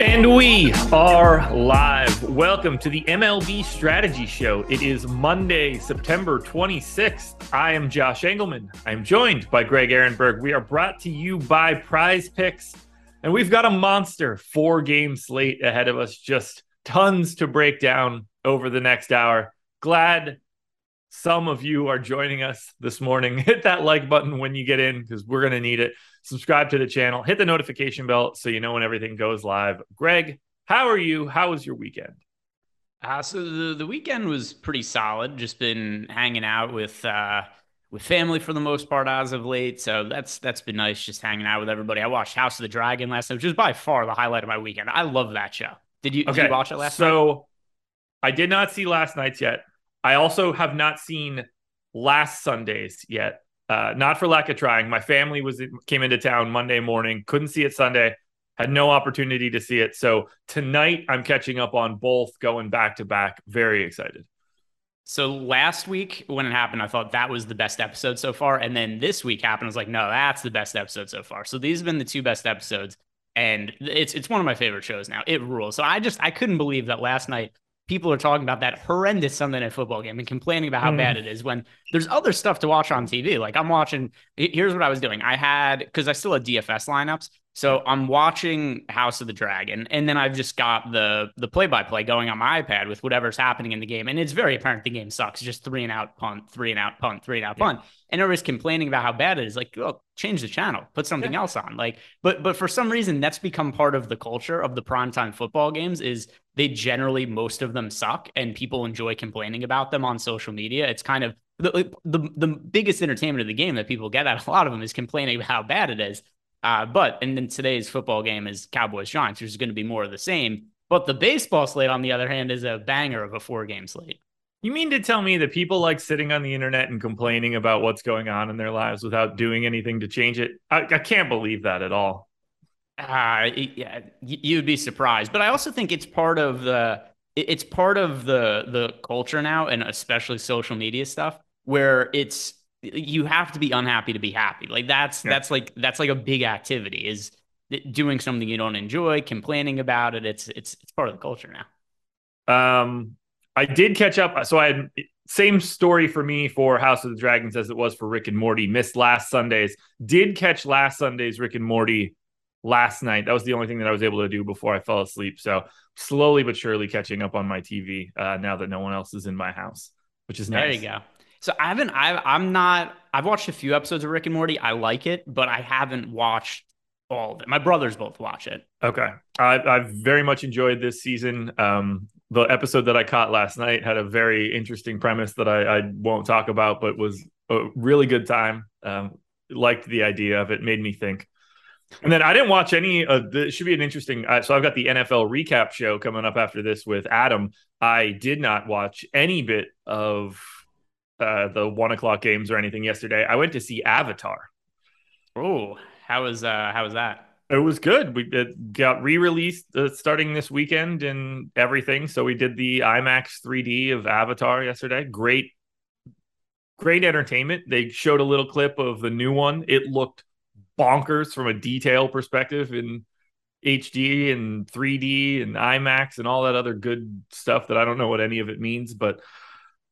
And we are live. Welcome to the MLB Strategy Show. It is Monday, September 26th. I am Josh Engelman. I'm joined by Greg Ehrenberg. We are brought to you by Prize Picks, and we've got a monster four game slate ahead of us. Just tons to break down over the next hour. Glad some of you are joining us this morning. Hit that like button when you get in because we're going to need it. Subscribe to the channel, hit the notification bell so you know when everything goes live. Greg, how are you? How was your weekend? Uh, so the, the weekend was pretty solid. Just been hanging out with uh, with family for the most part as of late. So that's that's been nice, just hanging out with everybody. I watched House of the Dragon last night, which is by far the highlight of my weekend. I love that show. Did you, Okay, did you watch it last so, night? So I did not see last night's yet. I also have not seen last Sunday's yet. Uh, not for lack of trying. My family was came into town Monday morning, couldn't see it Sunday, had no opportunity to see it. So tonight I'm catching up on both, going back to back. Very excited. So last week when it happened, I thought that was the best episode so far. And then this week happened. I was like, no, that's the best episode so far. So these have been the two best episodes. And it's it's one of my favorite shows now. It rules. So I just I couldn't believe that last night people are talking about that horrendous Sunday night football game and complaining about how Mm. bad it is when there's other stuff to watch on TV. Like I'm watching here's what I was doing. I had because I still had DFS lineups. So I'm watching House of the Dragon, and then I've just got the the play by play going on my iPad with whatever's happening in the game, and it's very apparent the game sucks. Just three and out punt, three and out punt, three and out punt, and everybody's complaining about how bad it is. Like, oh, change the channel, put something else on. Like, but but for some reason that's become part of the culture of the primetime football games. Is they generally most of them suck, and people enjoy complaining about them on social media. It's kind of the, the the biggest entertainment of the game that people get out of a lot of them is complaining about how bad it is. Uh, but and then today's football game is Cowboys Giants, which is going to be more of the same. But the baseball slate, on the other hand, is a banger of a four game slate. You mean to tell me that people like sitting on the internet and complaining about what's going on in their lives without doing anything to change it? I, I can't believe that at all. Uh, yeah, you'd be surprised. But I also think it's part of the it's part of the the culture now, and especially social media stuff, where it's you have to be unhappy to be happy. Like that's Yeah. that's like that's like a big activity is doing something you don't enjoy, complaining about it. It's it's it's part of the culture now. Um, I did catch up. So I had same story for me for House of the Dragons as it was for Rick and Morty. Missed last Sunday's. Did catch last Sunday's Rick and Morty last night. That was the only thing that I was able to do before I fell asleep. So slowly but surely catching up on my TV uh, now that no one else is in my house, which is There nice. you go. So I haven't. I, I'm not. I've watched a few episodes of Rick and Morty. I like it, but I haven't watched all of it. My brothers both watch it. Okay. I, I've very much enjoyed this season. Um, the episode that I caught last night had a very interesting premise that I, I won't talk about, but was a really good time. Um, liked the idea of it, made me think. And then I didn't watch any of the, it should be an interesting. Uh, so I've got the NFL recap show coming up after this with Adam. I did not watch any bit of uh, the one o'clock games or anything yesterday. I went to see Avatar. Oh, how was uh how was that? It was good. We it got re-released uh, starting this weekend and everything. So we did the IMAX 3D of Avatar yesterday. Great, great entertainment. They showed a little clip of the new one. It looked bonkers from a detail perspective in HD and 3D and IMAX and all that other good stuff that I don't know what any of it means, but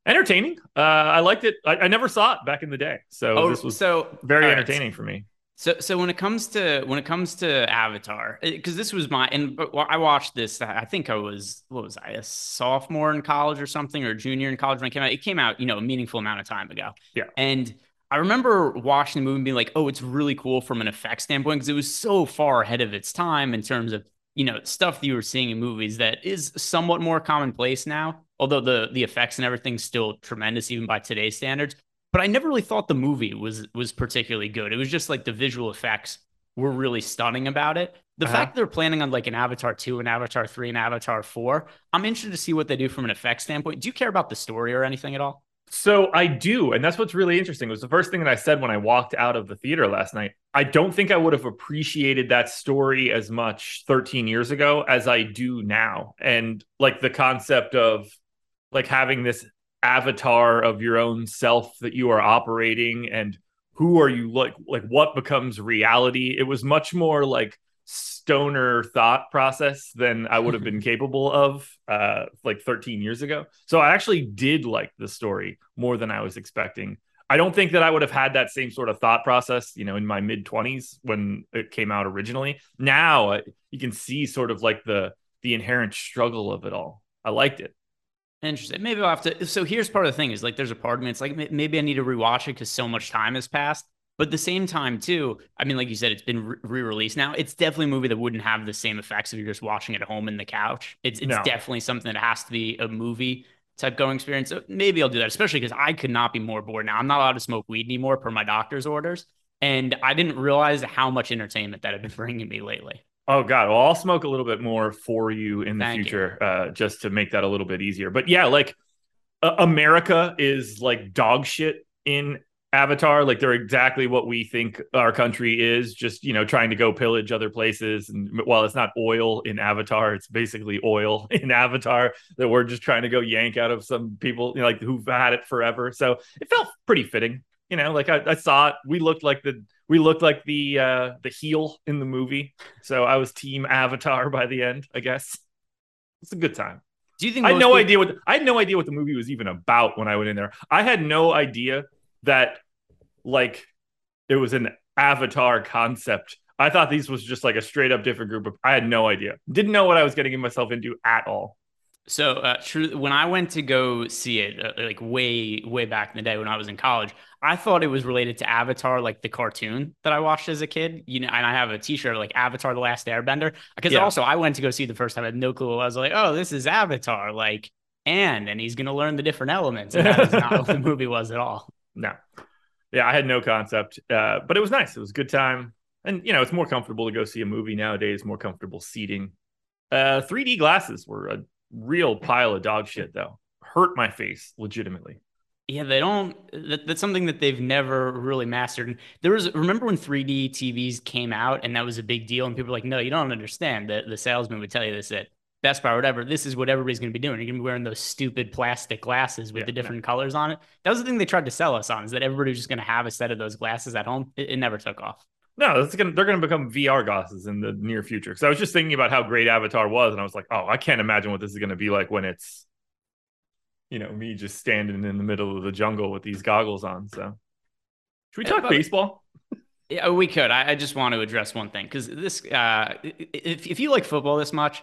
entertaining. Uh, I liked it. I, I, never saw it back in the day, so oh, this was so very right. entertaining for me. So, so when it comes to when it comes to Avatar, because this was my and I watched this. I think I was what was I a sophomore in college or something or junior in college when it came out. It came out, you know, a meaningful amount of time ago. Yeah, and I remember watching the movie and being like, oh, it's really cool from an effect standpoint because it was so far ahead of its time in terms of you know stuff that you were seeing in movies that is somewhat more commonplace now. Although the the effects and everything's still tremendous even by today's standards, but I never really thought the movie was was particularly good. It was just like the visual effects were really stunning about it. The uh-huh. fact they're planning on like an Avatar 2, an Avatar 3, and Avatar 4, I'm interested to see what they do from an effects standpoint. Do you care about the story or anything at all? So I do, and that's what's really interesting. It was the first thing that I said when I walked out of the theater last night. I don't think I would have appreciated that story as much 13 years ago as I do now. And like the concept of like having this avatar of your own self that you are operating and who are you like like what becomes reality. It was much more like stoner thought process than I would have been capable of uh, like 13 years ago. So I actually did like the story more than I was expecting. I don't think that I would have had that same sort of thought process, you know, in my mid 20s when it came out originally. Now you can see sort of like the the inherent struggle of it all. I liked it. Interesting. Maybe I'll have to. So here's part of the thing: is like there's a part of me. It's like maybe I need to rewatch it because so much time has passed. But at the same time, too, I mean, like you said, it's been re released now. It's definitely a movie that wouldn't have the same effects if you're just watching it at home in the couch. It's it's no. definitely something that has to be a movie type going experience. So maybe I'll do that, especially because I could not be more bored now. I'm not allowed to smoke weed anymore per my doctor's orders. And I didn't realize how much entertainment that had been bringing me lately. Oh God! Well, I'll smoke a little bit more for you in the Thank future, uh, just to make that a little bit easier. But yeah, like uh, America is like dog shit in Avatar. Like they're exactly what we think our country is, just you know, trying to go pillage other places. And while it's not oil in Avatar, it's basically oil in Avatar that we're just trying to go yank out of some people, you know, like who've had it forever. So it felt pretty fitting. You know, like I, I saw it. We looked like the we looked like the uh the heel in the movie. So I was team Avatar by the end, I guess. It's a good time. Do you think I had no people- idea what I had no idea what the movie was even about when I went in there. I had no idea that like it was an avatar concept. I thought these was just like a straight up different group of I had no idea. Didn't know what I was getting myself into at all. So, uh, true. When I went to go see it, uh, like way, way back in the day when I was in college, I thought it was related to Avatar, like the cartoon that I watched as a kid. You know, and I have a T-shirt like Avatar: The Last Airbender because yeah. also I went to go see the first time. I had no clue. I was like, oh, this is Avatar, like, and and he's gonna learn the different elements. And that is not what the movie was at all. No, yeah, I had no concept, uh, but it was nice. It was a good time, and you know, it's more comfortable to go see a movie nowadays. More comfortable seating. Uh, 3D glasses were a real pile of dog shit, though. Hurt my face legitimately. Yeah, they don't. That, that's something that they've never really mastered. And there was remember when 3D TVs came out and that was a big deal, and people were like, "No, you don't understand." The the salesman would tell you this at Best Buy or whatever. This is what everybody's going to be doing. You're going to be wearing those stupid plastic glasses with yeah, the different yeah. colors on it. That was the thing they tried to sell us on, is that everybody was just going to have a set of those glasses at home. It, it never took off. No, that's gonna, they're going to become VR glasses in the near future. Because I was just thinking about how great Avatar was, and I was like, oh, I can't imagine what this is going to be like when it's you know, me just standing in the middle of the jungle with these goggles on. So, should we talk yeah, baseball? Yeah, we could. I, I, just want to address one thing because this, uh, if if you like football this much,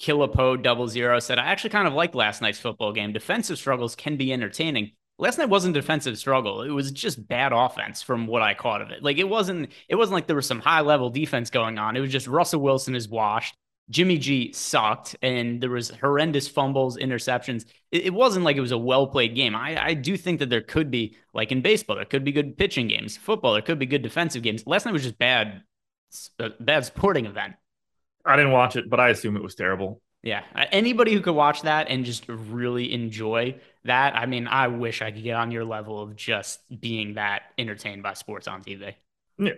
Killapo double zero said I actually kind of liked last night's football game. Defensive struggles can be entertaining. Last night wasn't a defensive struggle. It was just bad offense from what I caught of it. Like it wasn't it wasn't like there was some high level defense going on. It was just Russell Wilson is washed. Jimmy G sucked and there was horrendous fumbles, interceptions. It, it wasn't like it was a well played game. I, I do think that there could be, like in baseball, there could be good pitching games. Football, there could be good defensive games. Last night was just bad, uh, bad sporting event. I didn't watch it, but I assume it was terrible. Yeah. Uh, anybody who could watch that and just really enjoy that, I mean, I wish I could get on your level of just being that entertained by sports on TV.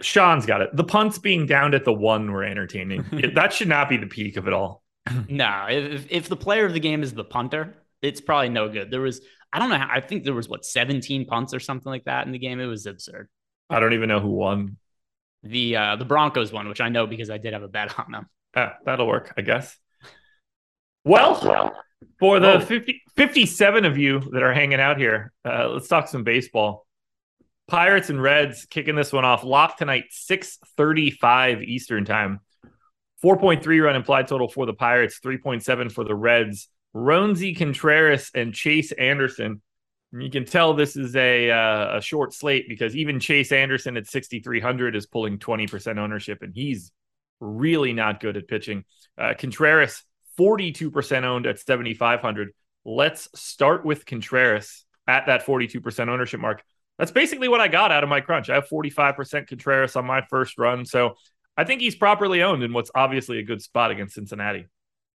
Sean's got it. The punts being downed at the one were entertaining. that should not be the peak of it all. no, if if the player of the game is the punter, it's probably no good. There was I don't know. How, I think there was what 17 punts or something like that in the game. It was absurd. I don't even know who won. The uh, the Broncos won, which I know because I did have a bet on them. Ah, that'll work, I guess. Well, for the oh. 50, 57 of you that are hanging out here. Uh, let's talk some baseball. Pirates and Reds kicking this one off. Lock tonight, 6:35 Eastern time. 4.3 run implied total for the Pirates, 3.7 for the Reds. Roansy Contreras and Chase Anderson. You can tell this is a uh, a short slate because even Chase Anderson at 6300 is pulling 20% ownership and he's really not good at pitching. Uh, Contreras 42% owned at 7500. Let's start with Contreras at that 42% ownership mark. That's basically what I got out of my crunch. I have 45% Contreras on my first run, so I think he's properly owned in what's obviously a good spot against Cincinnati.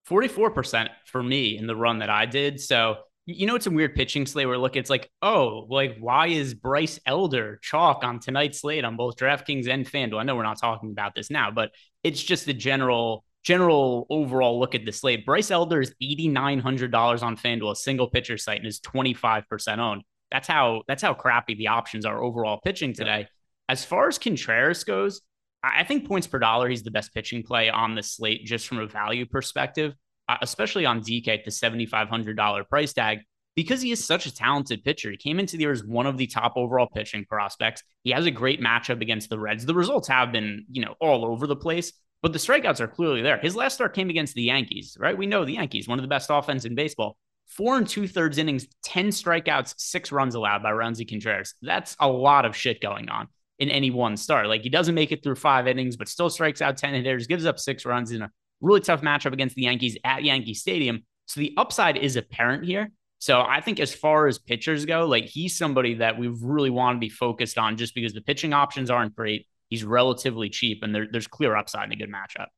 44% for me in the run that I did. So, you know, it's a weird pitching slate where look, it's like, oh, like, why is Bryce Elder chalk on tonight's slate on both DraftKings and FanDuel? I know we're not talking about this now, but it's just the general general overall look at the slate. Bryce Elder is $8,900 on FanDuel, a single pitcher site, and is 25% owned. That's how that's how crappy the options are overall pitching today. As far as Contreras goes, I think points per dollar, he's the best pitching play on the slate just from a value perspective, uh, especially on DK at the $7,500 price tag, because he is such a talented pitcher. He came into the year as one of the top overall pitching prospects. He has a great matchup against the Reds. The results have been, you know, all over the place, but the strikeouts are clearly there. His last start came against the Yankees, right? We know the Yankees, one of the best offense in baseball. Four and two thirds innings, 10 strikeouts, six runs allowed by Roansy Contreras. That's a lot of shit going on in any one start. Like he doesn't make it through five innings, but still strikes out 10 hitters, gives up six runs in a really tough matchup against the Yankees at Yankee Stadium. So the upside is apparent here. So I think as far as pitchers go, like he's somebody that we really want to be focused on just because the pitching options aren't great. He's relatively cheap and there, there's clear upside in a good matchup.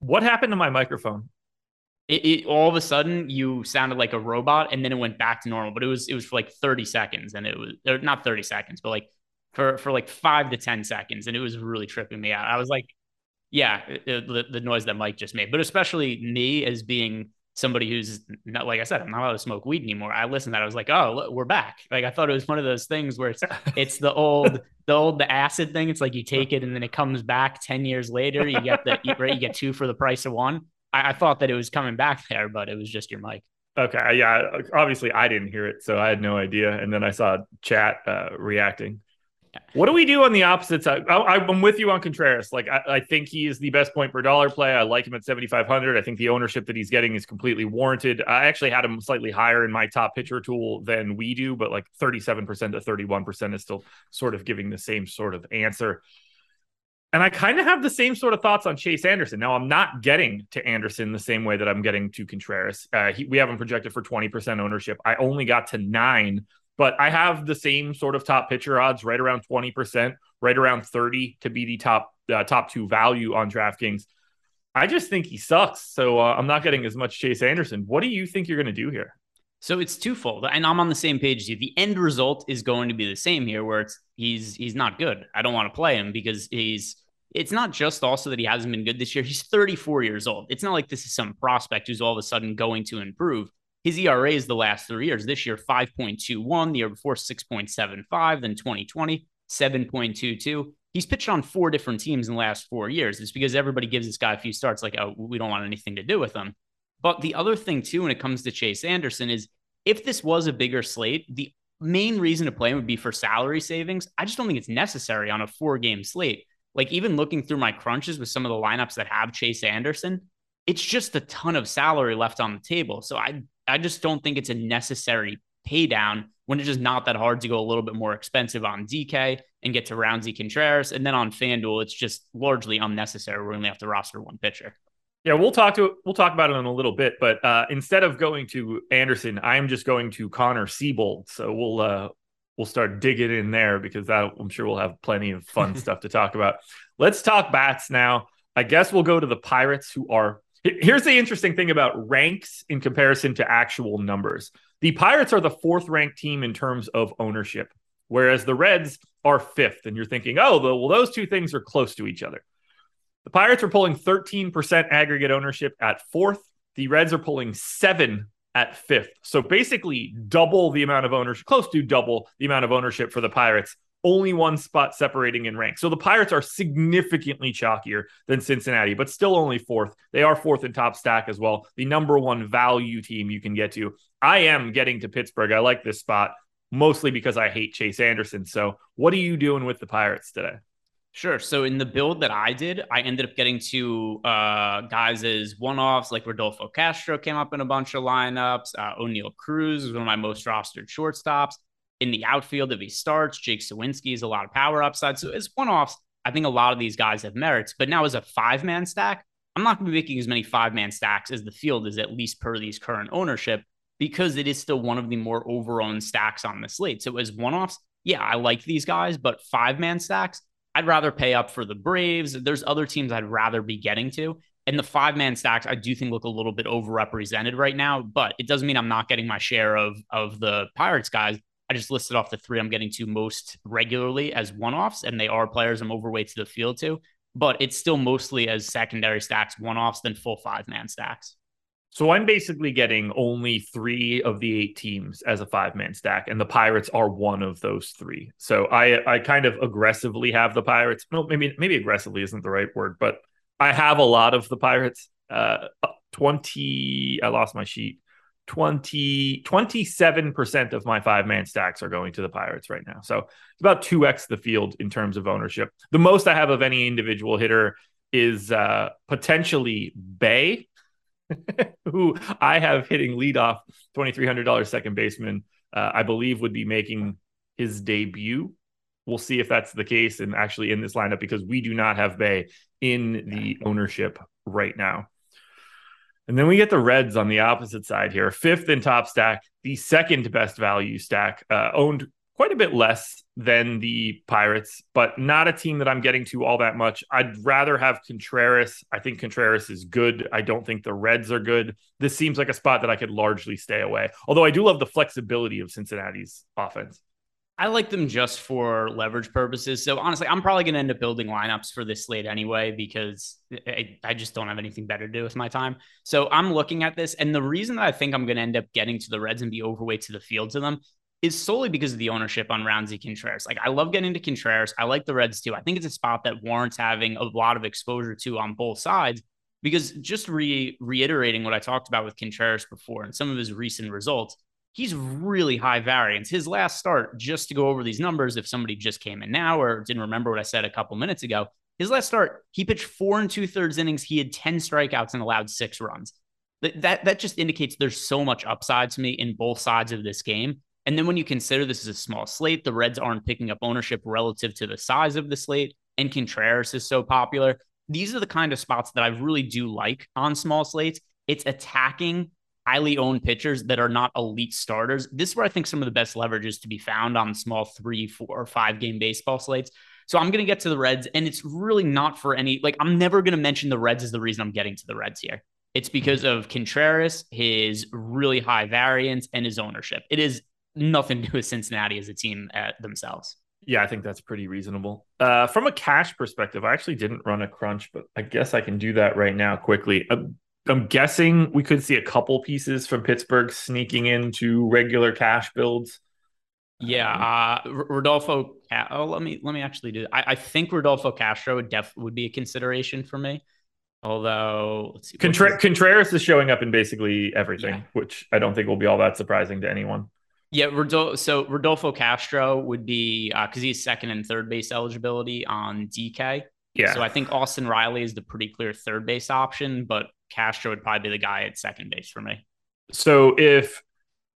What happened to my microphone? It, it, all of a sudden you sounded like a robot and then it went back to normal, but it was it was for like 30 seconds and it was not 30 seconds, but like for for like five to ten seconds, and it was really tripping me out. I was like, yeah, it, the, the noise that Mike just made, but especially me as being somebody who's not like I said, I'm not allowed to smoke weed anymore. I listened to that. I was like, oh, look, we're back. Like I thought it was one of those things where it's it's the old the old the acid thing. It's like you take it and then it comes back ten years later. You get the right, you get two for the price of one. I, I thought that it was coming back there, but it was just your mic. Okay, yeah. Obviously, I didn't hear it, so I had no idea. And then I saw chat uh, reacting. What do we do on the opposite side? I, am with you on Contreras. Like, I, I, think he is the best point per dollar play. I like him at 7,500. I think the ownership that he's getting is completely warranted. I actually had him slightly higher in my top pitcher tool than we do, but like 37% to 31% is still sort of giving the same sort of answer. And I kind of have the same sort of thoughts on Chase Anderson. Now, I'm not getting to Anderson the same way that I'm getting to Contreras. Uh, he, we have him projected for 20% ownership. I only got to nine but I have the same sort of top pitcher odds, right around 20%, right around 30 to be the top uh, top two value on DraftKings. I just think he sucks. So uh, I'm not getting as much Chase Anderson. What do you think you're going to do here? So it's twofold, and I'm on the same page as you. The end result is going to be the same here, where it's he's he's not good. I don't want to play him because he's. It's not just also that he hasn't been good this year. He's 34 years old. It's not like this is some prospect who's all of a sudden going to improve. His ERA is the last three years. This year, 5.21. The year before, 6.75. Then 2020, 7.22. He's pitched on four different teams in the last four years. It's because everybody gives this guy a few starts, like, oh, we don't want anything to do with him. But the other thing, too, when it comes to Chase Anderson, is if this was a bigger slate, the main reason to play him would be for salary savings. I just don't think it's necessary on a four game slate. Like, even looking through my crunches with some of the lineups that have Chase Anderson, it's just a ton of salary left on the table. So I I just don't think it's a necessary pay down when it's just not that hard to go a little bit more expensive on DK and get to Roansy Contreras. And then on FanDuel, it's just largely unnecessary. We're only have to roster one pitcher. Yeah, we'll talk to we'll talk about it in a little bit, but uh, instead of going to Anderson, I'm just going to Connor Seabold. So we'll uh, we'll start digging in there because that I'm sure we'll have plenty of fun stuff to talk about. Let's talk bats now. I guess we'll go to the Pirates, who are Here's the interesting thing about ranks in comparison to actual numbers. The Pirates are the fourth ranked team in terms of ownership, whereas the Reds are fifth. And you're thinking, oh, well, those two things are close to each other. The Pirates are pulling 13% aggregate ownership at fourth. The Reds are pulling seven at fifth. So basically, double the amount of ownership, close to double the amount of ownership for the Pirates only one spot separating in rank. So the Pirates are significantly chalkier than Cincinnati, but still only fourth. They are fourth in top stack as well. The number one value team you can get to. I am getting to Pittsburgh. I like this spot mostly because I hate Chase Anderson. So what are you doing with the Pirates today? Sure. So in the build that I did, I ended up getting to uh, guys as one-offs like Rodolfo Castro came up in a bunch of lineups. Uh, Oneil Cruz is one of my most rostered shortstops. In the outfield, if he starts, Jake Suwinski is a lot of power upside. So as one-offs, I think a lot of these guys have merits. But now as a five-man stack, I'm not going to be making as many five-man stacks as the field is at least per these current ownership because it is still one of the more over owned stacks on the slate. So as one-offs, yeah, I like these guys, but five-man stacks – I'd rather pay up for the Braves. There's other teams I'd rather be getting to. And the five man stacks, I do think look a little bit overrepresented right now, but it doesn't mean I'm not getting my share of of the Pirates guys. I just listed off the three I'm getting to most regularly as one offs, and they are players I'm overweight to the field to, but it's still mostly as secondary stacks, one offs than full five man stacks. So I'm basically getting only three of the eight teams as a five man stack, and the Pirates are one of those three. So I I kind of aggressively have the Pirates. No, maybe maybe aggressively isn't the right word, but I have a lot of the Pirates. Uh, 20, I lost my sheet. 20, 27% of my five man stacks are going to the Pirates right now. So it's about 2x the field in terms of ownership. The most I have of any individual hitter is uh, potentially Bay, who I have hitting leadoff $2,300 second baseman, uh, I believe would be making his debut. We'll see if that's the case and actually in this lineup because we do not have Bay in the ownership right now. And then we get the Reds on the opposite side here, fifth in top stack, the second best value stack, uh, owned quite a bit less than the Pirates, but not a team that I'm getting to all that much. I'd rather have Contreras. I think Contreras is good. I don't think the Reds are good. This seems like a spot that I could largely stay away. Although I do love the flexibility of Cincinnati's offense. I like them just for leverage purposes. So honestly, I'm probably going to end up building lineups for this slate anyway because I, I, just don't have anything better to do with my time. So I'm looking at this, and the reason that I think I'm going to end up getting to the Reds and be overweight to the field to them is solely because of the ownership on Roansy Contreras. Like I love getting to Contreras. I like the Reds too. I think it's a spot that warrants having a lot of exposure to on both sides because just re- reiterating what I talked about with Contreras before and some of his recent results, he's really high variance. His last start, just to go over these numbers, if somebody just came in now or didn't remember what I said a couple minutes ago, his last start, he pitched four and two thirds innings. He had 10 strikeouts and allowed six runs. That, that, that just indicates there's so much upside to me in both sides of this game and then when you consider this is a small slate, the Reds aren't picking up ownership relative to the size of the slate, and Contreras is so popular. These are the kind of spots that I really do like on small slates. It's attacking highly owned pitchers that are not elite starters. This is where I think some of the best leverage is to be found on small three, four, or five game baseball slates. So I'm going to get to the Reds, and it's really not for any, like, I'm never going to mention the Reds as the reason I'm getting to the Reds here. It's because of Contreras, his really high variance, and his ownership. It is nothing to do with Cincinnati as a team at themselves. Yeah, I think that's pretty reasonable. Uh, from a cash perspective, I actually didn't run a crunch, but I guess I can do that right now quickly. I'm, I'm guessing we could see a couple pieces from Pittsburgh sneaking into regular cash builds. Yeah, uh, Rodolfo. Oh, let me let me actually do. I, I think Rodolfo Castro would def would be a consideration for me. Although, let's see, Contra- Contreras is showing up in basically everything, yeah. which I don't think will be all that surprising to anyone. Yeah, Rodolfo, so Rodolfo Castro would be because uh, he's second and third base eligibility on DK. Yeah. So I think Austin Riley is the pretty clear third base option, but Castro would probably be the guy at second base for me. So if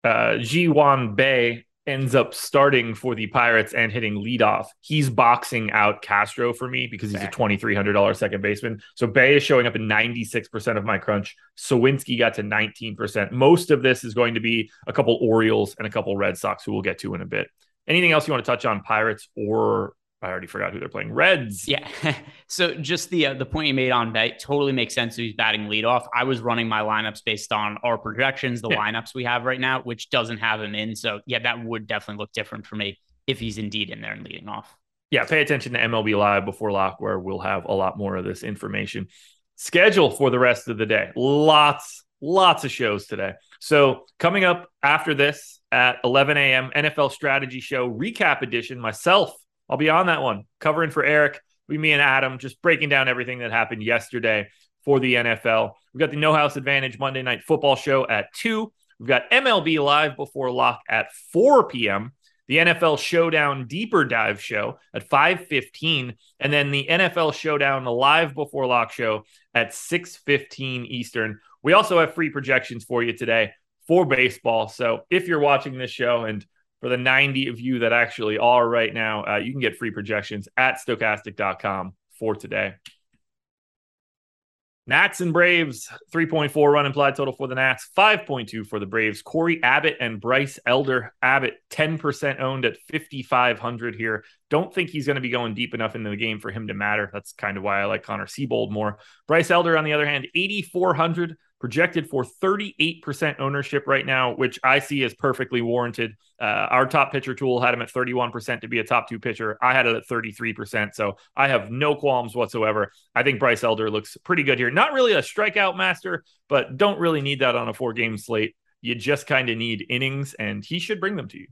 uh, Ji-hwan Bae ends up starting for the Pirates and hitting leadoff, he's boxing out Castro for me because he's a $2,300 second baseman. So Bae is showing up in 96% of my crunch. Suwinski got to 19%. Most of this is going to be a couple Orioles and a couple Red Sox, who we'll get to in a bit. Anything else you want to touch on Pirates or I already forgot who they're playing. Reds. Yeah. so just the uh, the point you made on that totally makes sense. he's batting leadoff. I was running my lineups based on our projections, the yeah. lineups we have right now, which doesn't have him in. So yeah, that would definitely look different for me if he's indeed in there and leading off. Yeah, pay attention to MLB Live before lock, where we'll have a lot more of this information. Schedule for the rest of the day. Lots, lots of shows today. So coming up after this at 11 a.m. NFL Strategy Show recap edition. Myself I'll be on that one, covering for Eric. We, me and Adam, just breaking down everything that happened yesterday for the NFL. We've got the No House Advantage Monday Night Football show at 2. We've got MLB Live before lock at 4 p.m. The NFL Showdown Deeper Dive show at 5:15 and then the NFL Showdown Live before lock show at 6:15 Eastern. We also have free projections for you today for baseball. So if you're watching this show and for the 90 of you that actually are right now, uh, you can get free projections at stokastic.com for today. Nats and Braves, 3.4 run implied total for the Nats, 5.2 for the Braves. Cory Abbott and Bryce Elder. Abbott, 10% owned at 5,500 here. Don't think he's going to be going deep enough into the game for him to matter. That's kind of why I like Connor Seabold more. Bryce Elder, on the other hand, 8,400 projected for 38% ownership right now, which I see as perfectly warranted. Uh, our top pitcher tool had him at 31% to be a top two pitcher. I had it at 33%. So I have no qualms whatsoever. I think Bryce Elder looks pretty good here. Not really a strikeout master, but don't really need that on a four game slate. You just kind of need innings, and he should bring them to you.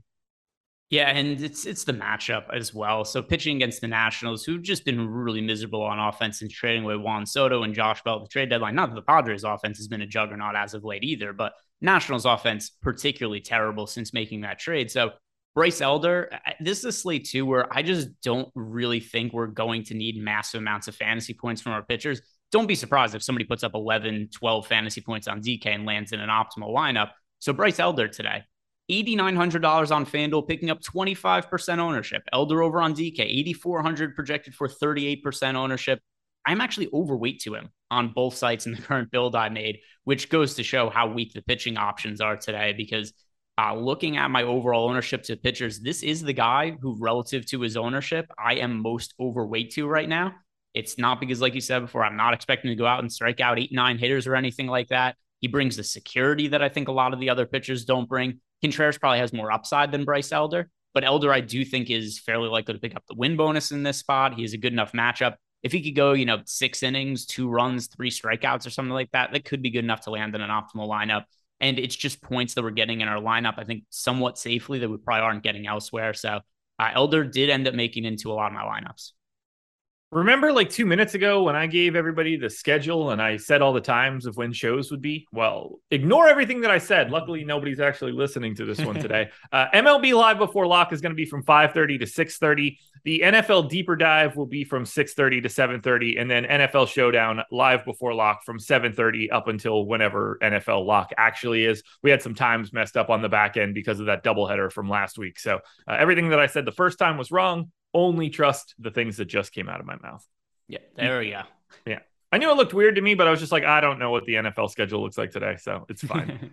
Yeah, and it's it's the matchup as well. So pitching against the Nationals, who've just been really miserable on offense and trading away Juan Soto and Josh Bell at the trade deadline. Not that the Padres offense has been a juggernaut as of late either, but Nationals offense particularly terrible since making that trade. So Bryce Elder, this is a slate too where I just don't really think we're going to need massive amounts of fantasy points from our pitchers. Don't be surprised if somebody puts up 11, 12 fantasy points on DK and lands in an optimal lineup. So Bryce Elder today, $8,900 on FanDuel, picking up 25% ownership. Elder over on DK, 8,400 projected for 38% ownership. I'm actually overweight to him on both sites in the current build I made, which goes to show how weak the pitching options are today. Because uh, looking at my overall ownership to pitchers, this is the guy who, relative to his ownership, I am most overweight to right now. It's not because, like you said before, I'm not expecting to go out and strike out eight, nine hitters or anything like that. He brings the security that I think a lot of the other pitchers don't bring. Contreras probably has more upside than Bryce Elder, but Elder I do think is fairly likely to pick up the win bonus in this spot. He has a good enough matchup. If he could go, you know, six innings, two runs, three strikeouts, or something like that, that could be good enough to land in an optimal lineup. And it's just points that we're getting in our lineup, I think, somewhat safely that we probably aren't getting elsewhere. So uh, Elder did end up making into a lot of my lineups. Remember, like two minutes ago, when I gave everybody the schedule and I said all the times of when shows would be? Well, ignore everything that I said. Luckily, nobody's actually listening to this one today. uh, MLB Live before lock is going to be from 5:30 to 6:30. The NFL Deeper Dive will be from 6:30 to 7:30, and then NFL Showdown live before lock from 7:30 up until whenever NFL lock actually is. We had some times messed up on the back end because of that doubleheader from last week. So uh, everything that I said the first time was wrong only trust the things that just came out of my mouth. Yeah, there we go. Yeah. I knew it looked weird to me, but I was just like, I don't know what the NFL schedule looks like today, so it's fine.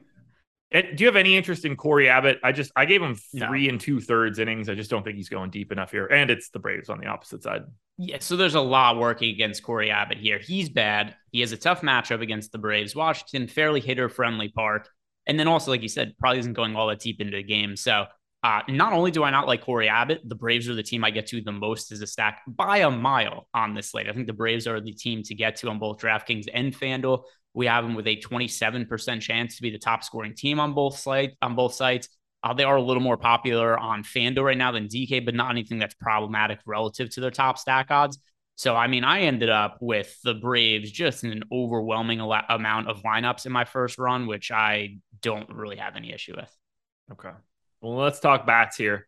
and, eh, do you have any interest in Cory Abbott? I just I gave him three no. and two thirds innings. I just don't think he's going deep enough here. And it's the Braves on the opposite side. Yeah, so there's a lot working against Cory Abbott here. He's bad. He has a tough matchup against the Braves. Washington, fairly hitter friendly park. And then also, like you said, probably isn't going all that deep into the game. So uh, not only do I not like Cory Abbott, the Braves are the team I get to the most as a stack by a mile on this slate. I think the Braves are the team to get to on both DraftKings and FanDuel. We have them with a 27% chance to be the top scoring team on both sites. On both sites, uh, they are a little more popular on FanDuel right now than DK, but not anything that's problematic relative to their top stack odds. So, I mean, I ended up with the Braves just in an overwhelming amount of lineups in my first run, which I don't really have any issue with. Okay. Well, let's talk bats here.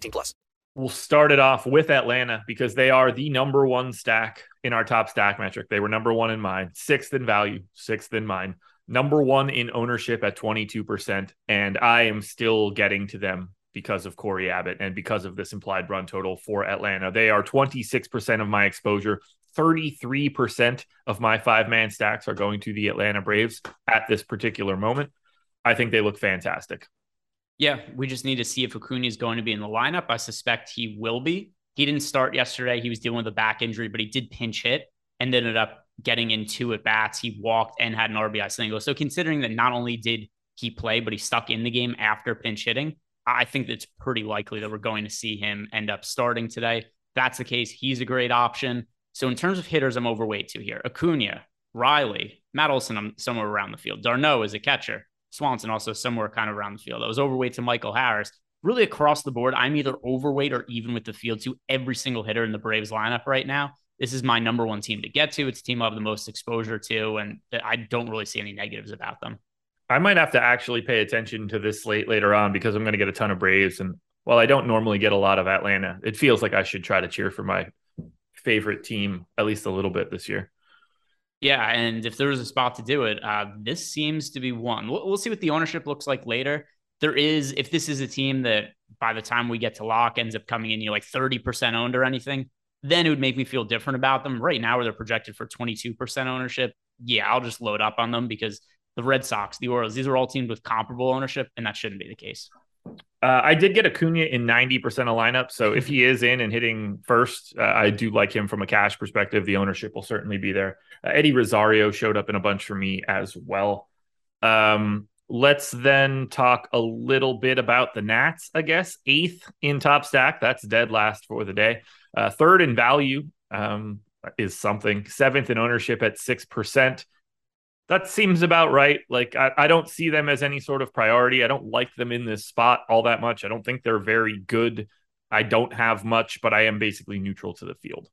18 plus. We'll start it off with Atlanta because they are the number one stack in our top stack metric. They were number one in mine, sixth in value, sixth in mine number one in ownership at 22%. And I am still getting to them because of Cory Abbott and because of this implied run total for Atlanta. They are 26% of my exposure. 33% of my five man stacks are going to the Atlanta Braves at this particular moment. I think they look fantastic. Yeah, we just need to see if Acuna is going to be in the lineup. I suspect he will be. He didn't start yesterday. He was dealing with a back injury, but he did pinch hit and ended up getting into at bats. He walked and had an RBI single. So considering that not only did he play, but he stuck in the game after pinch hitting, I think it's pretty likely that we're going to see him end up starting today. that's the case. He's a great option. So in terms of hitters, I'm overweight to here. Acuna, Riley, Matt Olson, I'm somewhere around the field. d'Arnaud is a catcher. Swanson also somewhere kind of around the field. I was overweight to Michael Harris. Really across the board, I'm either overweight or even with the field to every single hitter in the Braves lineup right now. This is my number one team to get to. It's a team I have the most exposure to, and I don't really see any negatives about them. I might have to actually pay attention to this slate later on because I'm going to get a ton of Braves. And while I don't normally get a lot of Atlanta, it feels like I should try to cheer for my favorite team at least a little bit this year. Yeah, and if there was a spot to do it, uh, this seems to be one. We'll, we'll, see what the ownership looks like later. There is, if this is a team that by the time we get to lock ends up coming in, you like 30% owned or anything, then it would make me feel different about them. Right now, where they're projected for 22% ownership, yeah, I'll just load up on them because the Red Sox, the Orioles, these are all teams with comparable ownership, and that shouldn't be the case. Uh, I did get Acuna in 90% of lineups. So if he is in and hitting first, uh, I do like him from a cash perspective. The ownership will certainly be there. Uh, Eddie Rosario showed up in a bunch for me as well. Um, let's then talk a little bit about the Nats, I guess. Eighth in top stack. That's dead last for the day. Uh, third in value um, is something. Seventh in ownership at 6% that seems about right. Like I, I, don't see them as any sort of priority. I don't like them in this spot all that much. I don't think they're very good. I don't have much, but I am basically neutral to the field.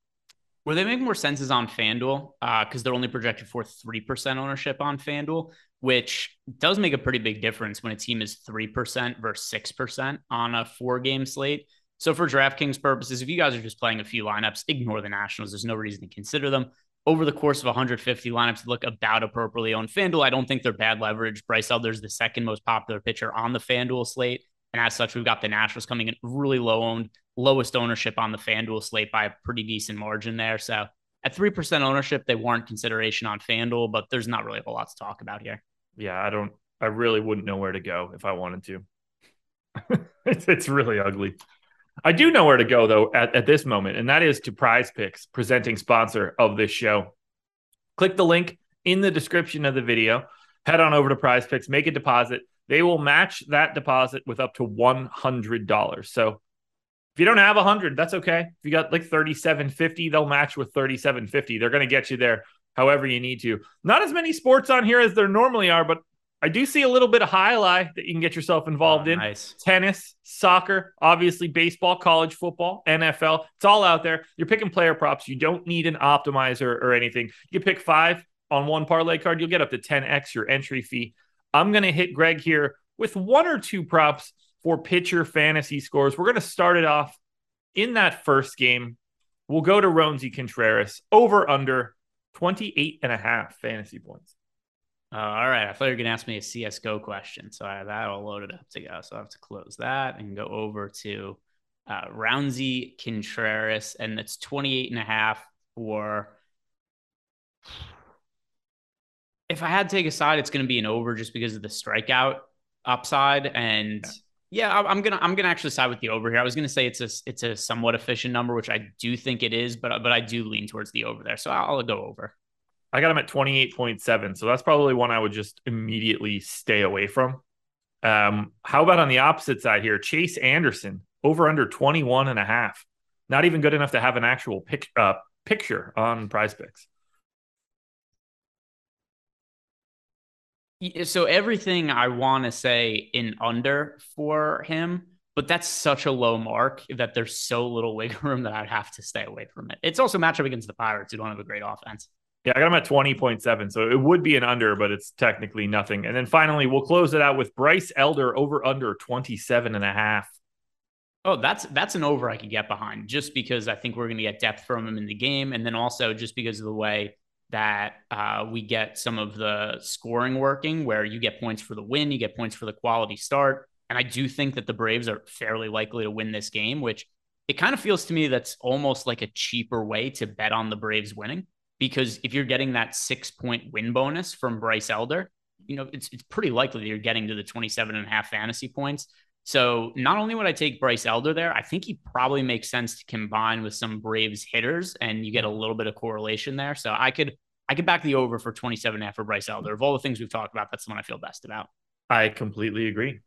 Where they make more sense is on FanDuel because uh, they're only projected for 3% ownership on FanDuel, which does make a pretty big difference when a team is 3% versus 6% on a four game slate. So for DraftKings purposes, if you guys are just playing a few lineups, ignore the Nationals. There's no reason to consider them over the course of 150 lineups look about appropriately on FanDuel. I don't think they're bad leverage. Bryce Elder's the second most popular pitcher on the FanDuel slate. And as such, we've got the Nationals coming in really low owned, lowest ownership on the FanDuel slate by a pretty decent margin there. So at 3% ownership, they warrant consideration on FanDuel, but there's not really a whole lot to talk about here. Yeah, I don't, I really wouldn't know where to go if I wanted to. it's, it's really ugly. I do know where to go though at, at this moment, and that is to Prize Picks, presenting sponsor of this show. Click the link in the description of the video. Head on over to Prize Picks, make a deposit. They will match that deposit with up to one hundred dollars. So if you don't have a hundred, that's okay. If you got like thirty-seven fifty, they'll match with thirty-seven fifty. They're going to get you there however you need to. Not as many sports on here as there normally are, but I do see a little bit of highlight that you can get yourself involved oh, in. Nice. Tennis, soccer, obviously baseball, college football, NFL. It's all out there. You're picking player props. You don't need an optimizer or anything. You pick five on one parlay card, you'll get up to 10x your entry fee. I'm going to hit Greg here with one or two props for pitcher fantasy scores. We're going to start it off in that first game. We'll go to Roansy Contreras over under 28 and a half fantasy points. Uh, all right. I thought you were going to ask me a CSGO question. So I have that all loaded up to go. So I have to close that and go over to uh, Roansy Contreras. And that's 28 and a half for. If I had to take a side, it's going to be an over just because of the strikeout upside. And yeah, yeah I'm gonna I'm gonna actually side with the over here. I was gonna say it's a it's a somewhat efficient number, which I do think it is, but but I do lean towards the over there. So I'll, I'll go over. I got him at 28.7. So that's probably one I would just immediately stay away from. Um, how about on the opposite side here? Chase Anderson over under 21 and a half. Not even good enough to have an actual pic, uh, picture on prize picks. So everything I want to say in under for him, but that's such a low mark that there's so little wiggle room that I'd have to stay away from it. It's also matchup against the Pirates, who don't have a great offense. Yeah, I got him at 20.7. So it would be an under, but it's technically nothing. And then finally, we'll close it out with Bryce Elder over under 27 and a half. Oh, that's that's an over I could get behind just because I think we're going to get depth from him in the game. And then also just because of the way that uh, we get some of the scoring working, where you get points for the win, you get points for the quality start. And I do think that the Braves are fairly likely to win this game, which it kind of feels to me that's almost like a cheaper way to bet on the Braves winning because if you're getting that six point win bonus from Bryce Elder, you know, it's, it's pretty likely that you're getting to the 27 and a half fantasy points. So not only would I take Bryce Elder there, I think he probably makes sense to combine with some Braves hitters, and you get a little bit of correlation there. So I could I could back the over for 27 after Bryce Elder. Of all the things we've talked about, that's the one I feel best about. I completely agree.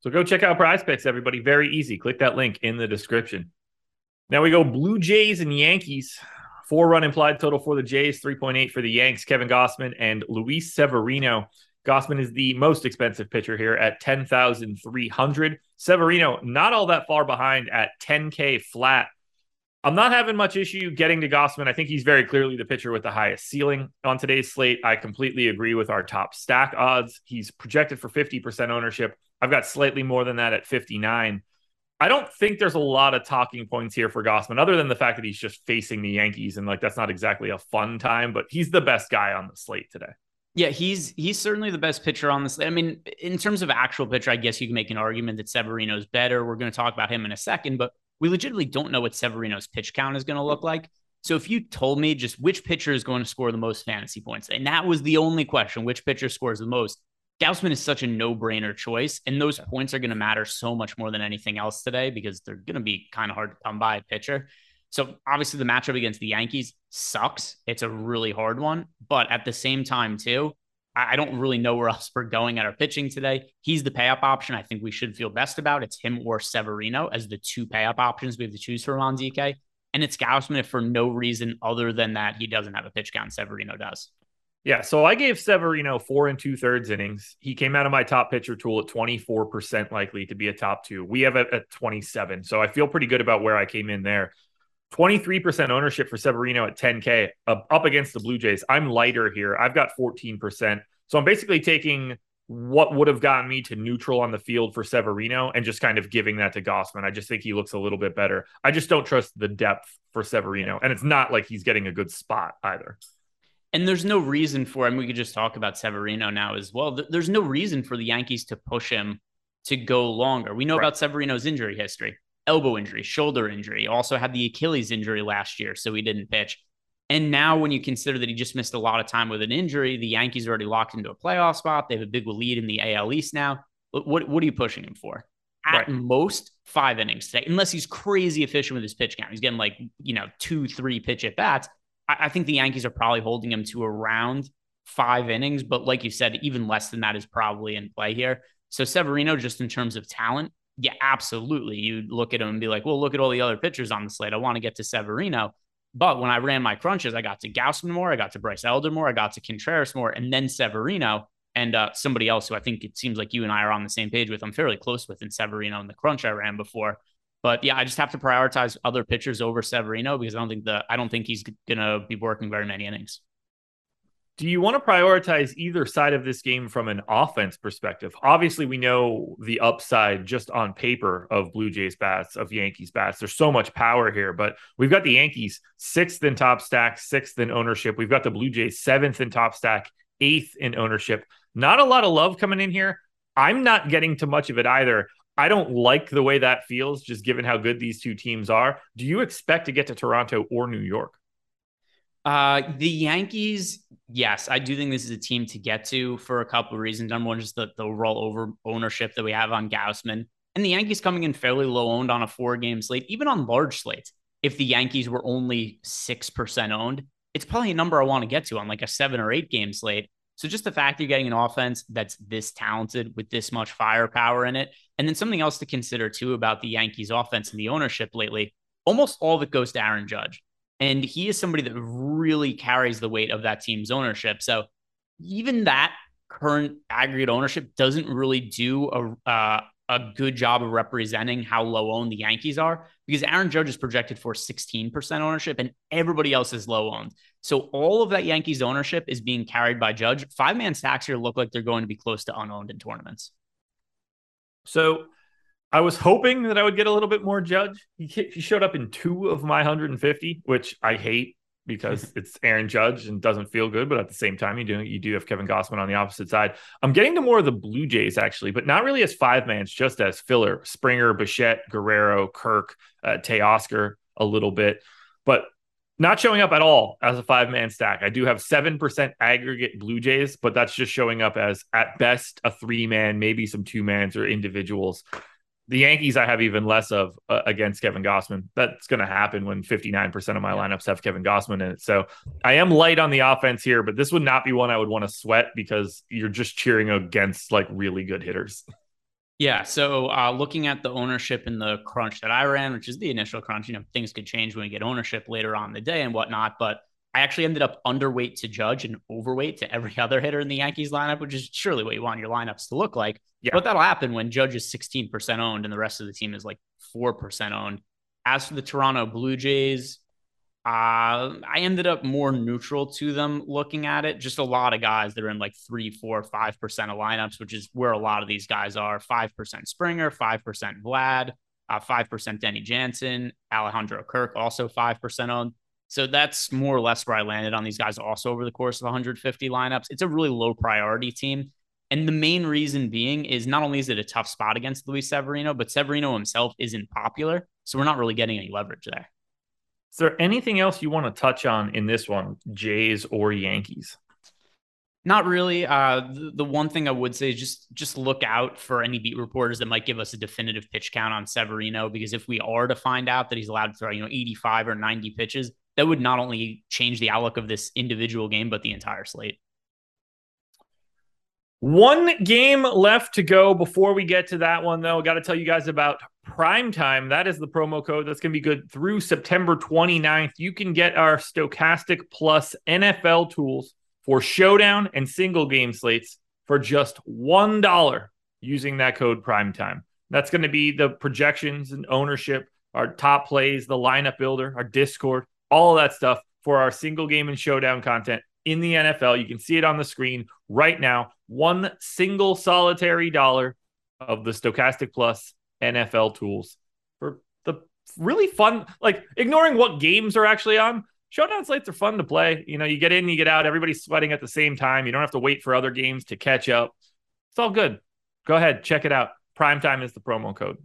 So go check out Prize Picks, everybody. Very easy. Click that link in the description. Now we go Blue Jays and Yankees. Four run implied total for the Jays, 3.8 for the Yanks, Kevin Gausman and Luis Severino. Gausman is the most expensive pitcher here at 10,300. Severino, not all that far behind at 10K flat. I'm not having much issue getting to Gausman. I think he's very clearly the pitcher with the highest ceiling on today's slate. I completely agree with our top stack odds. He's projected for 50% ownership. I've got slightly more than that at 59. I don't think there's a lot of talking points here for Gausman, other than the fact that he's just facing the Yankees, and like that's not exactly a fun time. But he's the best guy on the slate today. Yeah, he's he's certainly the best pitcher on this. I mean, in terms of actual pitcher, I guess you can make an argument that Severino's better. We're going to talk about him in a second, but we legitimately don't know what Severino's pitch count is going to look like. So if you told me just which pitcher is going to score the most fantasy points, and that was the only question, which pitcher scores the most, Gausman is such a no-brainer choice, and those points are going to matter so much more than anything else today because they're going to be kind of hard to come by a pitcher. So obviously the matchup against the Yankees sucks. It's a really hard one, but at the same time too, I don't really know where else we're going at our pitching today. He's the pay up option. I think we should feel best about. It's him or Severino as the two pay up options we have to choose from on DK. And it's Gausman if for no reason other than that he doesn't have a pitch count. Severino does. Yeah, so I gave Severino four and two thirds innings. He came out of my top pitcher tool at 24% likely to be a top two. We have it at 27. So I feel pretty good about where I came in there. 23% ownership for Severino at 10K uh, up against the Blue Jays. I'm lighter here. I've got 14%. So I'm basically taking what would have gotten me to neutral on the field for Severino and just kind of giving that to Gausman. I just think he looks a little bit better. I just don't trust the depth for Severino. And it's not like he's getting a good spot either. And there's no reason for, him. we could just talk about Severino now as well. There's no reason for the Yankees to push him to go longer. We know right. about Severino's injury history elbow injury, shoulder injury, also had the Achilles injury last year, so he didn't pitch. And now, when you consider that he just missed a lot of time with an injury, the Yankees are already locked into a playoff spot. They have a big lead in the AL East now. What, what are you pushing him for? At right. most, five innings today, unless he's crazy efficient with his pitch count. He's getting like, you know, two, three pitch at bats. I, think the Yankees are probably holding him to around five innings. But like you said, even less than that is probably in play here. So Severino, just in terms of talent, yeah, absolutely. You look at him and be like, well, look at all the other pitchers on the slate. I want to get to Severino. But when I ran my crunches, I got to Gausman more, I got to Bryce Elder more, I got to Contreras more, and then Severino and uh, somebody else who I think it seems like you and I are on the same page with. I'm fairly close with in Severino in the crunch I ran before. But yeah, I just have to prioritize other pitchers over Severino because I don't think the I don't think he's gonna be working very many innings. Do you want to prioritize either side of this game from an offense perspective? Obviously, we know the upside just on paper of Blue Jays bats, of Yankees bats. There's so much power here, but we've got the Yankees sixth in top stack, sixth in ownership. We've got the Blue Jays seventh in top stack, eighth in ownership. Not a lot of love coming in here. I'm not getting to much of it either. I don't like the way that feels, just given how good these two teams are. Do you expect to get to Toronto or New York? Uh, the Yankees, yes, I do think this is a team to get to for a couple of reasons. Number one, just the, the overall over ownership that we have on Gausman and the Yankees coming in fairly low owned on a four game slate, even on large slates. If the Yankees were only six percent owned, it's probably a number I want to get to on like a seven or eight game slate. So just the fact you're getting an offense that's this talented with this much firepower in it, and then something else to consider too about the Yankees offense and the ownership lately. Almost all of it goes to Aaron Judge. And he is somebody that really carries the weight of that team's ownership. So even that current aggregate ownership doesn't really do a, uh, a good job of representing how low owned the Yankees are because Aaron Judge is projected for 16% ownership and everybody else is low owned. So all of that Yankees ownership is being carried by Judge. Five man stacks here look like they're going to be close to unowned in tournaments. So I was hoping that I would get a little bit more Judge. He, he showed up in two of my 150, which I hate because it's Aaron Judge and doesn't feel good. But at the same time, you do you do have Kevin Gausman on the opposite side. I'm getting to more of the Blue Jays actually, but not really as five mans, just as filler. Springer, Bichette, Guerrero, Kirk, uh, Teoscar a little bit, but not showing up at all as a five man stack. I do have 7% aggregate Blue Jays, but that's just showing up as at best a three man, maybe some two mans or individuals. The Yankees, I have even less of uh, against Kevin Gausman. That's going to happen when 59% of my lineups have Kevin Gausman in it. So I am light on the offense here, but this would not be one I would want to sweat because you're just cheering against like really good hitters. Yeah. So uh, looking at the ownership in the crunch that I ran, which is the initial crunch, you know, things could change when we get ownership later on the day and whatnot. But I actually ended up underweight to Judge and overweight to every other hitter in the Yankees lineup, which is surely what you want your lineups to look like. Yeah. But that'll happen when Judge is 16% owned and the rest of the team is like 4% owned. As for the Toronto Blue Jays, uh, I ended up more neutral to them looking at it. Just a lot of guys that are in like three, four, five percent of lineups, which is where a lot of these guys are. Five percent Springer, five percent Vlad, uh, five uh, percent Danny Jansen, Alejandro Kirk, also five percent owned. So that's more or less where I landed on these guys also over the course of 150 lineups. It's a really low priority team. And the main reason being is not only is it a tough spot against Luis Severino, but Severino himself isn't popular. So we're not really getting any leverage there. Is there anything else you want to touch on in this one, Jays or Yankees? Not really. Uh, the, the, one thing I would say is just just look out for any beat reporters that might give us a definitive pitch count on Severino, because if we are to find out that he's allowed to throw, you know, 85 or 90 pitches, that would not only change the outlook of this individual game, but the entire slate. One game left to go before we get to that one, though. I got to tell you guys about Prime Time. That is the promo code that's going to be good through September 29th. You can get our Stokastic Plus NFL tools for showdown and single game slates for just $1 using that code Prime Time. That's going to be the projections and ownership, our top plays, the lineup builder, our Discord, all that stuff for our single game and showdown content in the NFL. You can see it on the screen right now. One single solitary dollar of the Stokastic Plus NFL tools for the really fun, like ignoring what games are actually on. Showdown slates are fun to play. You know, you get in, you get out, everybody's sweating at the same time. You don't have to wait for other games to catch up. It's all good. Go ahead, check it out. Prime time is the promo code.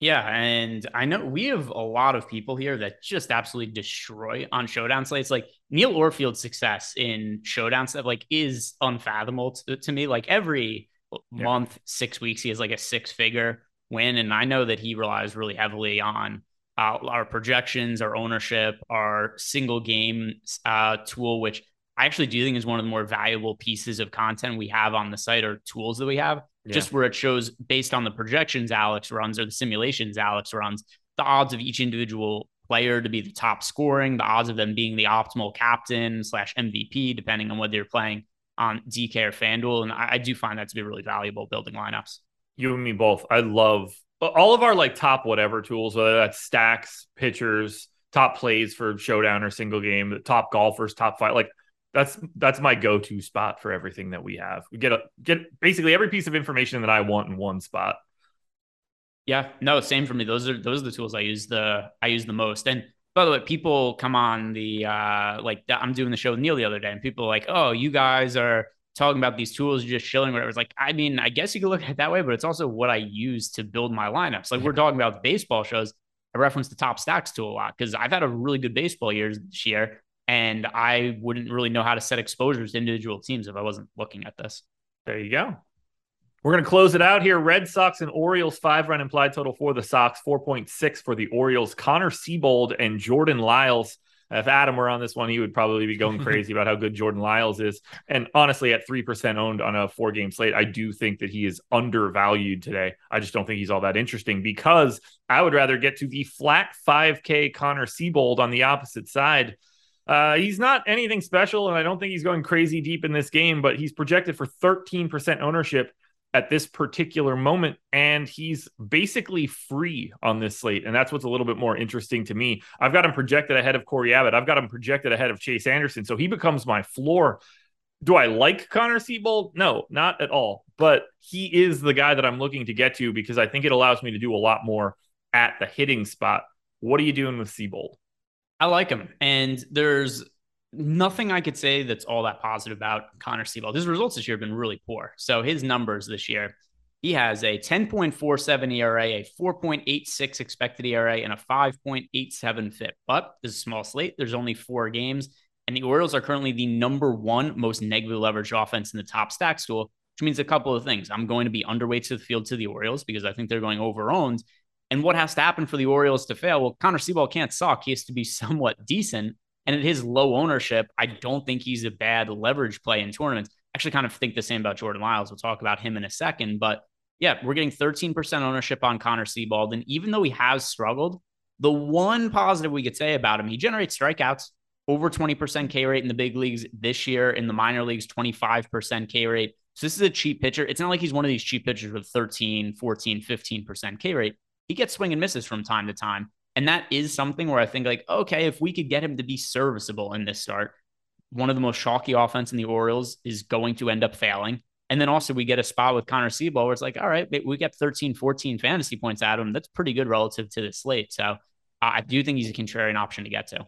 Yeah, and I know we have a lot of people here that just absolutely destroy on showdown slates. Like Neil Orfield's success in showdown stuff, like is unfathomable to, to me. Like every yeah. month, six weeks, he has like a six figure win, and I know that he relies really heavily on uh, our projections, our ownership, our single game uh, tool, which I actually do think is one of the more valuable pieces of content we have on the site or tools that we have yeah. just where it shows based on the projections Alex runs or the simulations Alex runs, the odds of each individual player to be the top scoring, the odds of them being the optimal captain slash MVP, depending on whether you're playing on DK or FanDuel. And I, I do find that to be really valuable building lineups. You and me both. I love all of our like top whatever tools, whether that's stacks, pitchers, top plays for showdown or single game, top golfers, top five. Like that's that's my go-to spot for everything that we have. We get a get basically every piece of information that I want in one spot. Yeah, no, same for me. Those are those are the tools I use the I use the most. And by the way, people come on the uh like I'm doing the show with Neil the other day, and people are like, "Oh, you guys are talking about these tools, you're just chilling." Whatever. It's like, I mean, I guess you could look at it that way, but it's also what I use to build my lineups. Like we're talking about baseball shows. I reference the top stacks tool a lot because I've had a really good baseball year this year and I wouldn't really know how to set exposures to individual teams if I wasn't looking at this. There you go. We're going to close it out here. Red Sox and Orioles five run implied total for the Sox, 4.6 for the Orioles. Connor Seabold and Jordan Lyles. If Adam were on this one, he would probably be going crazy about how good Jordan Lyles is. And honestly, at 3% owned on a four game slate, I do think that he is undervalued today. I just don't think he's all that interesting because I would rather get to the flat 5K Connor Seabold on the opposite side. Uh, he's not anything special, and I don't think he's going crazy deep in this game, but he's projected for 13% ownership at this particular moment, and he's basically free on this slate. And that's what's a little bit more interesting to me. I've got him projected ahead of Cory Abbott, I've got him projected ahead of Chase Anderson. So he becomes my floor. Do I like Connor Seabold? No, not at all. But he is the guy that I'm looking to get to because I think it allows me to do a lot more at the hitting spot. What are you doing with Seabold? I like him. And there's nothing I could say that's all that positive about Connor Seabold. His results this year have been really poor. So his numbers this year, he has a 10.47 ERA, a 4.86 expected ERA, and a 5.87 FIP. But this is a small slate. There's only four games. And the Orioles are currently the number one most negatively leveraged offense in the top stacks tool. which means a couple of things. I'm going to be underweight to the field to the Orioles because I think they're going over owned. And what has to happen for the Orioles to fail? Well, Connor Seabold can't suck. He has to be somewhat decent. And at his low ownership, I don't think he's a bad leverage play in tournaments. Actually kind of think the same about Jordan Lyles. We'll talk about him in a second. But yeah, we're getting 13% ownership on Connor Seabold. And even though he has struggled, the one positive we could say about him, he generates strikeouts over 20% K rate in the big leagues this year. In the minor leagues, 25% K rate. So this is a cheap pitcher. It's not like he's one of these cheap pitchers with 13, 14, 15% K rate. He gets swing and misses from time to time. And that is something where I think, like, okay, if we could get him to be serviceable in this start, one of the most chalky offense in the Orioles is going to end up failing. And then also we get a spot with Connor Seabold where it's like, all right, we get 13, 14 fantasy points out of him. That's pretty good relative to the slate. So I do think he's a contrarian option to get to.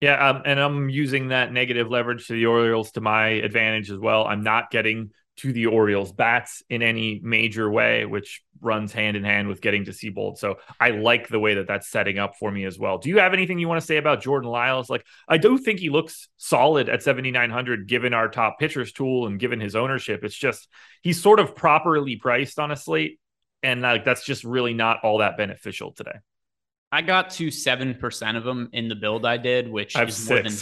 Yeah, um, and I'm using that negative leverage to the Orioles to my advantage as well. I'm not getting to the Orioles bats in any major way, which runs hand in hand with getting to Seabold. So I like the way that that's setting up for me as well. Do you have anything you want to say about Jordan Lyles? Like, I do think he looks solid at 7,900 given our top pitchers tool and given his ownership. It's just he's sort of properly priced on a slate. And like that's just really not all that beneficial today. I got to seven percent of them in the build I did, which I is six. more than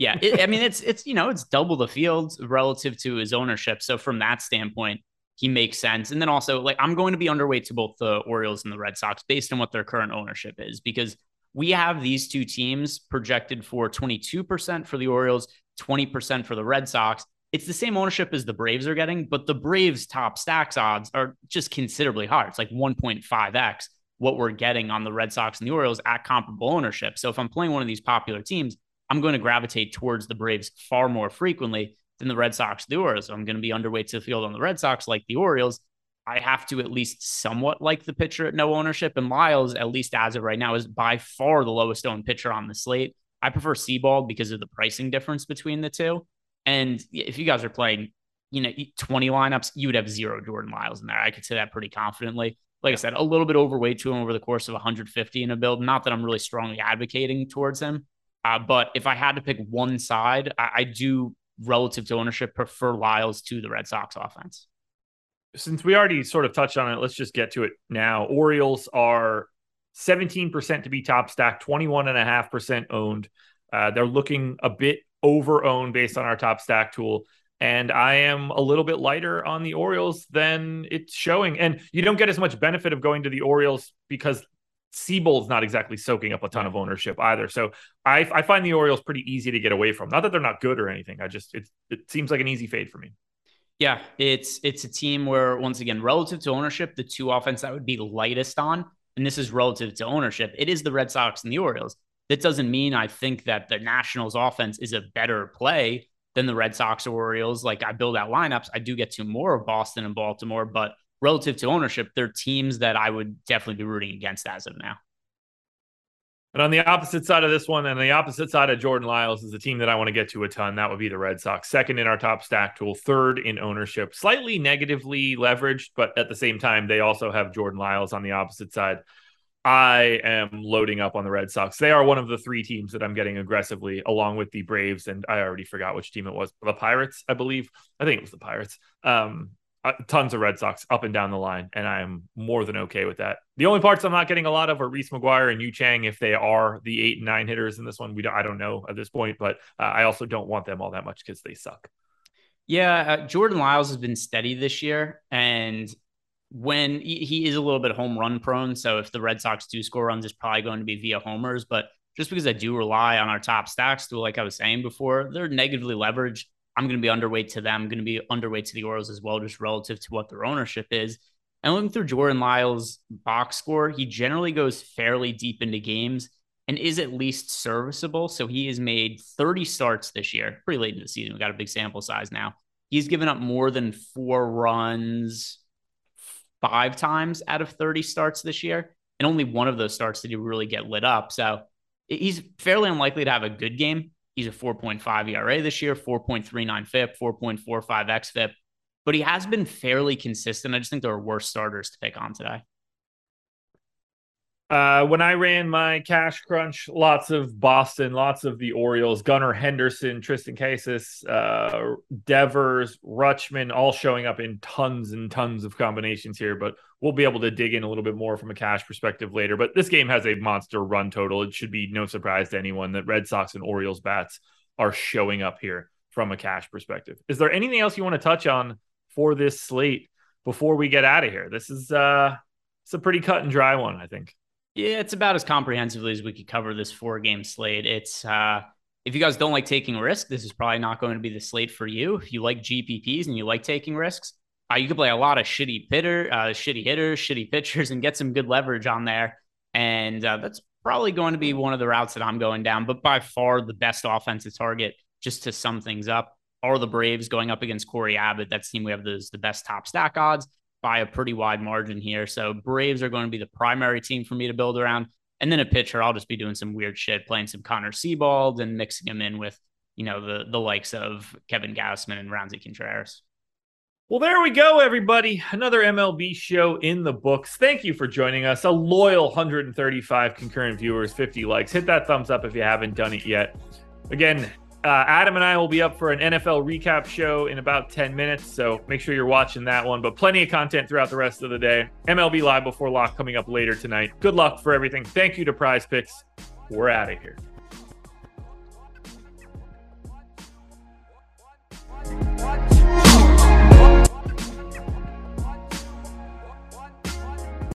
yeah. It, I mean, it's it's you know it's double the field relative to his ownership. So from that standpoint, he makes sense. And then also like I'm going to be underweight to both the Orioles and the Red Sox based on what their current ownership is because we have these two teams projected for 22% for the Orioles, 20% for the Red Sox. It's the same ownership as the Braves are getting, but the Braves top stacks odds are just considerably higher. It's like 1.5x what we're getting on the Red Sox and the Orioles at comparable ownership. So if I'm playing one of these popular teams, I'm going to gravitate towards the Braves far more frequently than the Red Sox the Orioles. So I'm going to be underweight to the field on the Red Sox like the Orioles. I have to at least somewhat like the pitcher at no ownership. And Lyles, at least as of right now, is by far the lowest owned pitcher on the slate. I prefer Seabold because of the pricing difference between the two. And if you guys are playing, you know, 20 lineups, you would have zero Jordan Lyles in there. I could say that pretty confidently like I said, a little bit overweight to him over the course of 150 in a build. Not that I'm really strongly advocating towards him, uh, but if I had to pick one side, I, I do, relative to ownership, prefer Lyles to the Red Sox offense. Since we already sort of touched on it, let's just get to it now. Orioles are 17% to be top stack, 21.5% owned. Uh, they're looking a bit over owned based on our top stack tool and I am a little bit lighter on the Orioles than it's showing. And you don't get as much benefit of going to the Orioles because Seabold's not exactly soaking up a ton of ownership either. So I, I find the Orioles pretty easy to get away from. Not that they're not good or anything. I just it it seems like an easy fade for me. Yeah, it's it's a team where once again, relative to ownership, the two offense that would be lightest on, and this is relative to ownership, it is the Red Sox and the Orioles. That doesn't mean I think that the Nationals offense is a better play than the Red Sox or Orioles. Like I build out lineups, I do get to more of Boston and Baltimore, but relative to ownership, they're teams that I would definitely be rooting against as of now. And on the opposite side of this one, and the opposite side of Jordan Lyles is the team that I want to get to a ton. That would be the Red Sox. Second in our top stack tool, third in ownership, slightly negatively leveraged, but at the same time, they also have Jordan Lyles on the opposite side. I am loading up on the Red Sox. They are one of the three teams that I'm getting aggressively, along with the Braves, and I already forgot which team it was. The Pirates, I believe. I think it was the Pirates. Um, uh, tons of Red Sox up and down the line, and I am more than okay with that. The only parts I'm not getting a lot of are Reese McGuire and Yu Chang if they are the eight and nine hitters in this one. We don't, I don't know at this point, but uh, I also don't want them all that much because they suck. Yeah, uh, Jordan Lyles has been steady this year, and when he, he is a little bit home run prone. So if the Red Sox do score runs, it's probably going to be via homers. But just because I do rely on our top stacks, to like I was saying before, they're negatively leveraged. I'm going to be underweight to them. Going to be underweight to the Orioles as well, just relative to what their ownership is. And looking through Jordan Lyles' box score, he generally goes fairly deep into games and is at least serviceable. So he has made 30 starts this year, pretty late in the season. We got a big sample size now. He's given up more than four runs five times out of 30 starts this year. And only one of those starts did he really get lit up. So he's fairly unlikely to have a good game. He's a 4.5 ERA this year, 4.39 FIP, 4.45 XFIP, but he has been fairly consistent. I just think there are worse starters to pick on today. Uh, when I ran my cash crunch, lots of Boston, lots of the Orioles, Gunnar Henderson, Triston Casas, uh, Devers, Rutschman, all showing up in tons and tons of combinations here. But we'll be able to dig in a little bit more from a cash perspective later. But this game has a monster run total. It should be no surprise to anyone that Red Sox and Orioles bats are showing up here from a cash perspective. Is there anything else you want to touch on for this slate before we get out of here? This is uh, it's a pretty cut and dry one, I think. Yeah, it's about as comprehensively as we could cover this four game slate. It's uh if you guys don't like taking risk, this is probably not going to be the slate for you. If you like GPPs and you like taking risks, uh, you could play a lot of shitty hitter, uh, shitty hitters, shitty pitchers, and get some good leverage on there. And uh, that's probably going to be one of the routes that I'm going down. But by far, the best offensive target, just to sum things up, are the Braves going up against Cory Abbott. That team we have those the best top stack odds by a pretty wide margin here. So Braves are going to be the primary team for me to build around. And then a pitcher, I'll just be doing some weird shit, playing some Connor Seabold and mixing him in with, you know, the the likes of Kevin Gausman and Roansy Contreras. Well, there we go, everybody. Another MLB show in the books. Thank you for joining us. A loyal 135 concurrent viewers, 50 likes. Hit that thumbs up if you haven't done it yet. Again, uh, Adam and I will be up for an NFL recap show in about 10 minutes, so make sure you're watching that one. But plenty of content throughout the rest of the day. MLB Live before lock coming up later tonight. Good luck for everything. Thank you to Prize Picks. We're out of here.